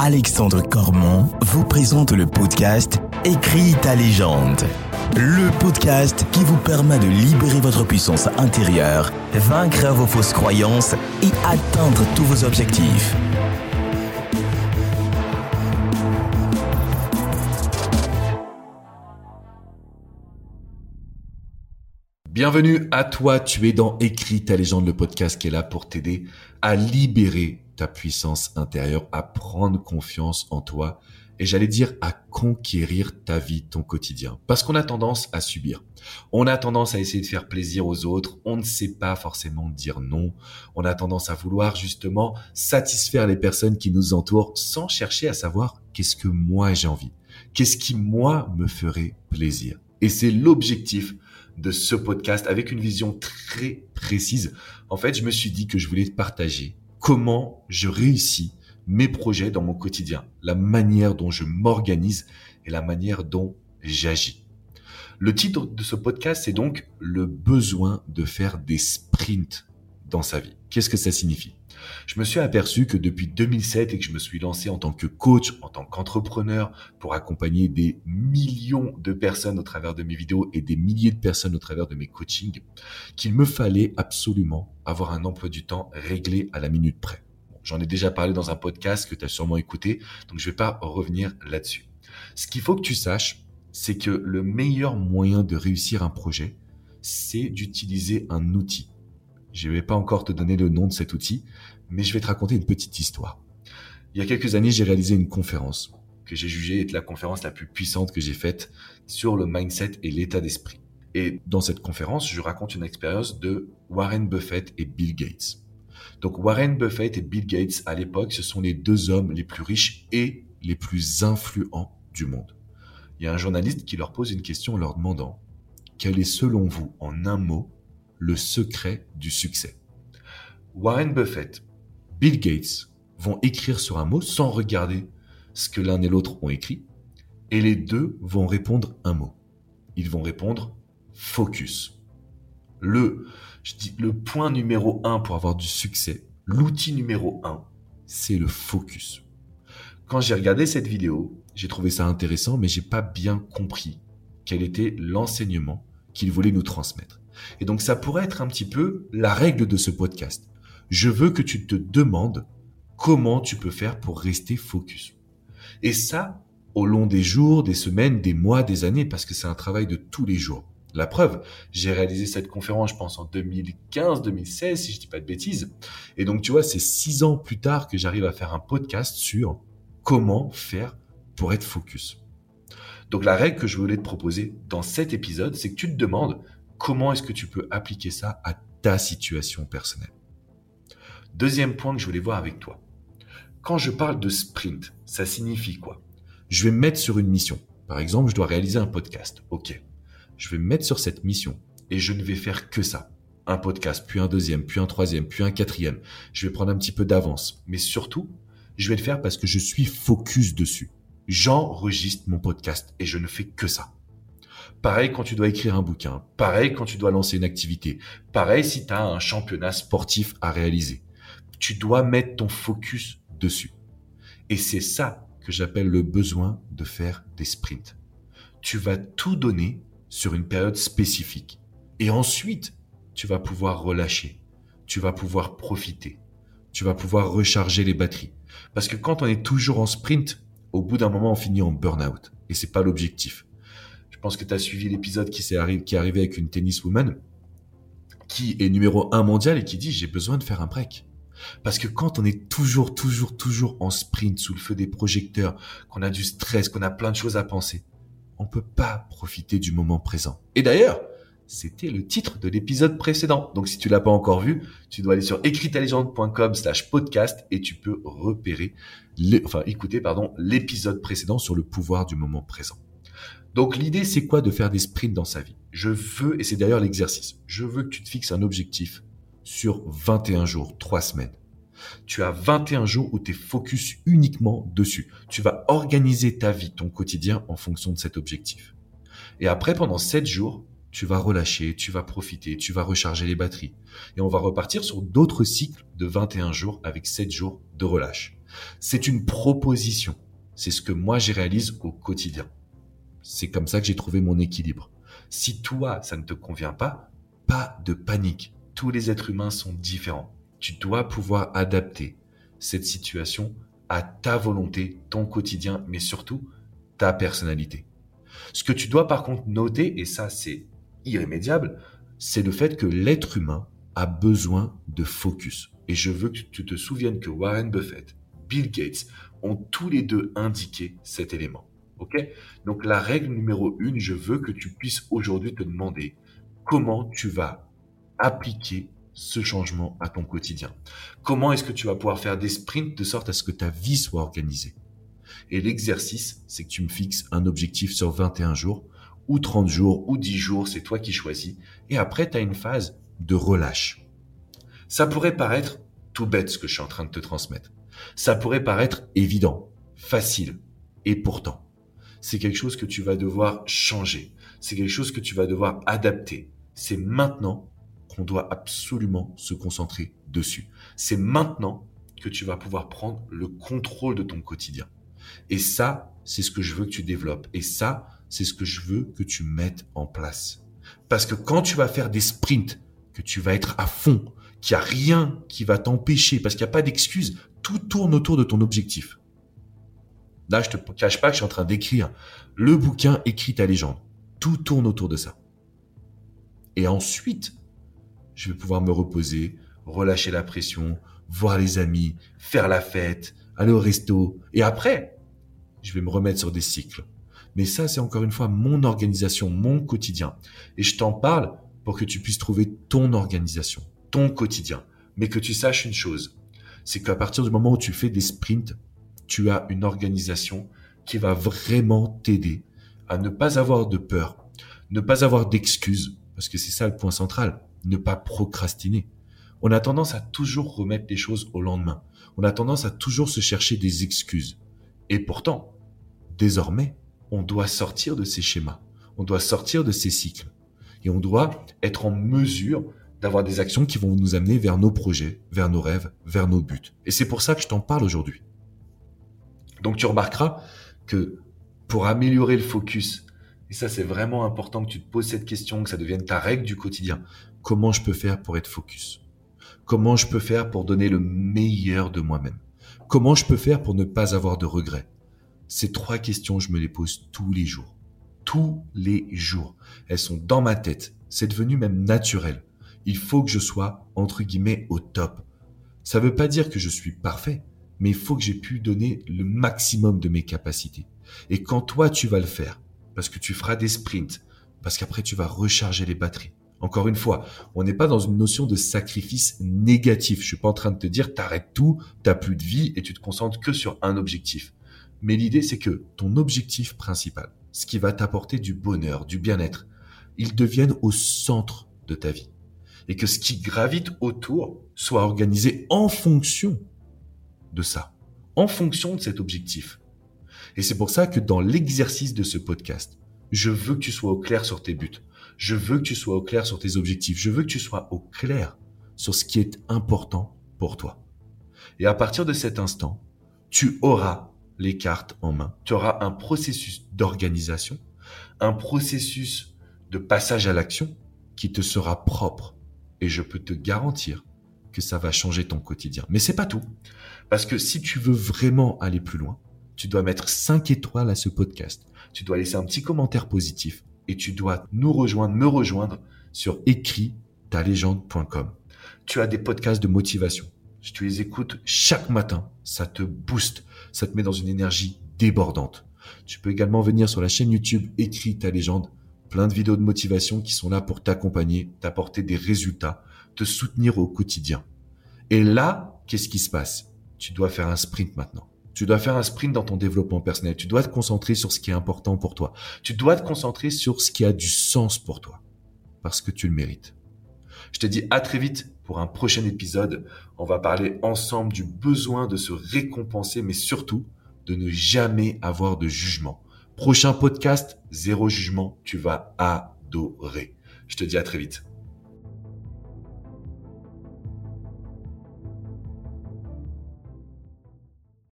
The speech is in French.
Alexandre Cormon vous présente le podcast Écris ta légende. Le podcast qui vous permet de libérer votre puissance intérieure, vaincre vos fausses croyances et atteindre tous vos objectifs. Bienvenue à toi, tu es dans Écris ta légende, le podcast qui est là pour t'aider à libérer ta puissance intérieure, à prendre confiance en toi et j'allais dire à conquérir ta vie, ton quotidien. Parce qu'on a tendance à subir. On a tendance à essayer de faire plaisir aux autres. On ne sait pas forcément dire non. On a tendance à vouloir justement satisfaire les personnes qui nous entourent sans chercher à savoir qu'est-ce que moi j'ai envie. Qu'est-ce qui moi me ferait plaisir. Et c'est l'objectif de ce podcast avec une vision très précise. En fait, je me suis dit que je voulais partager comment je réussis mes projets dans mon quotidien, la manière dont je m'organise et la manière dont j'agis. Le titre de ce podcast, c'est donc le besoin de faire des sprints dans sa vie. Qu'est-ce que ça signifie? Je me suis aperçu que depuis 2007 et que je me suis lancé en tant que coach, en tant qu'entrepreneur, pour accompagner des millions de personnes au travers de mes vidéos et des milliers de personnes au travers de mes coachings, qu'il me fallait absolument avoir un emploi du temps réglé à la minute près. J'en ai déjà parlé dans un podcast que tu as sûrement écouté, donc je ne vais pas revenir là-dessus. Ce qu'il faut que tu saches, c'est que le meilleur moyen de réussir un projet, c'est d'utiliser un outil. Je ne vais pas encore te donner le nom de cet outil, mais je vais te raconter une petite histoire. Il y a quelques années, j'ai réalisé une conférence que j'ai jugée être la conférence la plus puissante que j'ai faite sur le mindset et l'état d'esprit. Et dans cette conférence, je raconte une expérience de Warren Buffett et Bill Gates. Donc Warren Buffett et Bill Gates, à l'époque, ce sont les deux hommes les plus riches et les plus influents du monde. Il y a un journaliste qui leur pose une question en leur demandant quel est selon vous, en un mot, le secret du succès Warren Buffett Bill Gates vont écrire sur un mot sans regarder ce que l'un et l'autre ont écrit, et les deux vont répondre un mot. Ils vont répondre focus. Le, je dis, le point numéro un pour avoir du succès, l'outil numéro un, c'est le focus. Quand j'ai regardé cette vidéo, j'ai trouvé ça intéressant, mais j'ai pas bien compris quel était l'enseignement qu'il voulait nous transmettre. Et donc ça pourrait être un petit peu la règle de ce podcast je veux que tu te demandes comment tu peux faire pour rester focus. Et ça, au long des jours, des semaines, des mois, des années, parce que c'est un travail de tous les jours. La preuve, j'ai réalisé cette conférence, je pense, en 2015, 2016, si je dis pas de bêtises. Et donc, tu vois, c'est six ans plus tard que j'arrive à faire un podcast sur comment faire pour être focus. Donc, la règle que je voulais te proposer dans cet épisode, c'est que tu te demandes comment est-ce que tu peux appliquer ça à ta situation personnelle? Deuxième point que je voulais voir avec toi. Quand je parle de sprint, ça signifie quoi? Je vais me mettre sur une mission. Par exemple, je dois réaliser un podcast. Ok. Je vais me mettre sur cette mission et je ne vais faire que ça. Un podcast, puis un deuxième, puis un troisième, puis un quatrième. Je vais prendre un petit peu d'avance. Mais surtout, je vais le faire parce que je suis focus dessus. J'enregistre mon podcast et je ne fais que ça. Pareil quand tu dois écrire un bouquin. Pareil quand tu dois lancer une activité. Pareil si tu as un championnat sportif à réaliser tu dois mettre ton focus dessus. Et c'est ça que j'appelle le besoin de faire des sprints. Tu vas tout donner sur une période spécifique. Et ensuite, tu vas pouvoir relâcher. Tu vas pouvoir profiter. Tu vas pouvoir recharger les batteries. Parce que quand on est toujours en sprint, au bout d'un moment, on finit en burn-out. Et c'est pas l'objectif. Je pense que tu as suivi l'épisode qui, est qui est arrivé avec une tenniswoman qui est numéro un mondial et qui dit j'ai besoin de faire un break. Parce que quand on est toujours, toujours, toujours en sprint sous le feu des projecteurs, qu'on a du stress, qu'on a plein de choses à penser, on peut pas profiter du moment présent. Et d'ailleurs, c'était le titre de l'épisode précédent. Donc si tu l'as pas encore vu, tu dois aller sur écritalegende.com slash podcast et tu peux repérer, enfin écouter pardon, l'épisode précédent sur le pouvoir du moment présent. Donc l'idée c'est quoi de faire des sprints dans sa vie? Je veux, et c'est d'ailleurs l'exercice, je veux que tu te fixes un objectif sur 21 jours, 3 semaines. Tu as 21 jours où tu es focus uniquement dessus. Tu vas organiser ta vie, ton quotidien en fonction de cet objectif. Et après, pendant 7 jours, tu vas relâcher, tu vas profiter, tu vas recharger les batteries. Et on va repartir sur d'autres cycles de 21 jours avec 7 jours de relâche. C'est une proposition. C'est ce que moi j'ai réalise au quotidien. C'est comme ça que j'ai trouvé mon équilibre. Si toi, ça ne te convient pas, pas de panique. Tous les êtres humains sont différents. Tu dois pouvoir adapter cette situation à ta volonté, ton quotidien, mais surtout ta personnalité. Ce que tu dois par contre noter, et ça c'est irrémédiable, c'est le fait que l'être humain a besoin de focus. Et je veux que tu te souviennes que Warren Buffett, Bill Gates ont tous les deux indiqué cet élément. Donc la règle numéro une, je veux que tu puisses aujourd'hui te demander comment tu vas appliquer ce changement à ton quotidien. Comment est-ce que tu vas pouvoir faire des sprints de sorte à ce que ta vie soit organisée? Et l'exercice, c'est que tu me fixes un objectif sur 21 jours, ou 30 jours, ou 10 jours, c'est toi qui choisis. Et après, tu as une phase de relâche. Ça pourrait paraître tout bête ce que je suis en train de te transmettre. Ça pourrait paraître évident, facile. Et pourtant, c'est quelque chose que tu vas devoir changer. C'est quelque chose que tu vas devoir adapter. C'est maintenant qu'on doit absolument se concentrer dessus. C'est maintenant que tu vas pouvoir prendre le contrôle de ton quotidien. Et ça, c'est ce que je veux que tu développes. Et ça, c'est ce que je veux que tu mettes en place. Parce que quand tu vas faire des sprints, que tu vas être à fond, qu'il n'y a rien qui va t'empêcher, parce qu'il n'y a pas d'excuse, tout tourne autour de ton objectif. Là, je te cache pas que je suis en train d'écrire le bouquin Écrit ta légende. Tout tourne autour de ça. Et ensuite, je vais pouvoir me reposer, relâcher la pression, voir les amis, faire la fête, aller au resto. Et après, je vais me remettre sur des cycles. Mais ça, c'est encore une fois mon organisation, mon quotidien. Et je t'en parle pour que tu puisses trouver ton organisation, ton quotidien. Mais que tu saches une chose, c'est qu'à partir du moment où tu fais des sprints, tu as une organisation qui va vraiment t'aider à ne pas avoir de peur, ne pas avoir d'excuses, parce que c'est ça le point central, ne pas procrastiner. On a tendance à toujours remettre les choses au lendemain. On a tendance à toujours se chercher des excuses. Et pourtant, désormais, on doit sortir de ces schémas. On doit sortir de ces cycles. Et on doit être en mesure d'avoir des actions qui vont nous amener vers nos projets, vers nos rêves, vers nos buts. Et c'est pour ça que je t'en parle aujourd'hui. Donc tu remarqueras que pour améliorer le focus, et ça c'est vraiment important que tu te poses cette question, que ça devienne ta règle du quotidien, comment je peux faire pour être focus? Comment je peux faire pour donner le meilleur de moi-même? Comment je peux faire pour ne pas avoir de regrets? Ces trois questions, je me les pose tous les jours. Tous les jours. Elles sont dans ma tête. C'est devenu même naturel. Il faut que je sois, entre guillemets, au top. Ça ne veut pas dire que je suis parfait mais il faut que j'ai pu donner le maximum de mes capacités. Et quand toi, tu vas le faire, parce que tu feras des sprints, parce qu'après, tu vas recharger les batteries. Encore une fois, on n'est pas dans une notion de sacrifice négatif. Je suis pas en train de te dire, t'arrêtes tout, t'as plus de vie et tu te concentres que sur un objectif. Mais l'idée, c'est que ton objectif principal, ce qui va t'apporter du bonheur, du bien-être, il devienne au centre de ta vie. Et que ce qui gravite autour soit organisé en fonction de ça, en fonction de cet objectif. Et c'est pour ça que dans l'exercice de ce podcast, je veux que tu sois au clair sur tes buts. Je veux que tu sois au clair sur tes objectifs. Je veux que tu sois au clair sur ce qui est important pour toi. Et à partir de cet instant, tu auras les cartes en main. Tu auras un processus d'organisation, un processus de passage à l'action qui te sera propre. Et je peux te garantir que ça va changer ton quotidien. Mais c'est pas tout. Parce que si tu veux vraiment aller plus loin, tu dois mettre 5 étoiles à ce podcast. Tu dois laisser un petit commentaire positif et tu dois nous rejoindre, me rejoindre sur écrit-ta-légende.com. Tu as des podcasts de motivation. Si tu les écoutes chaque matin, ça te booste, ça te met dans une énergie débordante. Tu peux également venir sur la chaîne YouTube Écrit ta légende, plein de vidéos de motivation qui sont là pour t'accompagner, t'apporter des résultats, te soutenir au quotidien. Et là, qu'est-ce qui se passe? Tu dois faire un sprint maintenant. Tu dois faire un sprint dans ton développement personnel. Tu dois te concentrer sur ce qui est important pour toi. Tu dois te concentrer sur ce qui a du sens pour toi. Parce que tu le mérites. Je te dis à très vite pour un prochain épisode. On va parler ensemble du besoin de se récompenser, mais surtout de ne jamais avoir de jugement. Prochain podcast, zéro jugement. Tu vas adorer. Je te dis à très vite.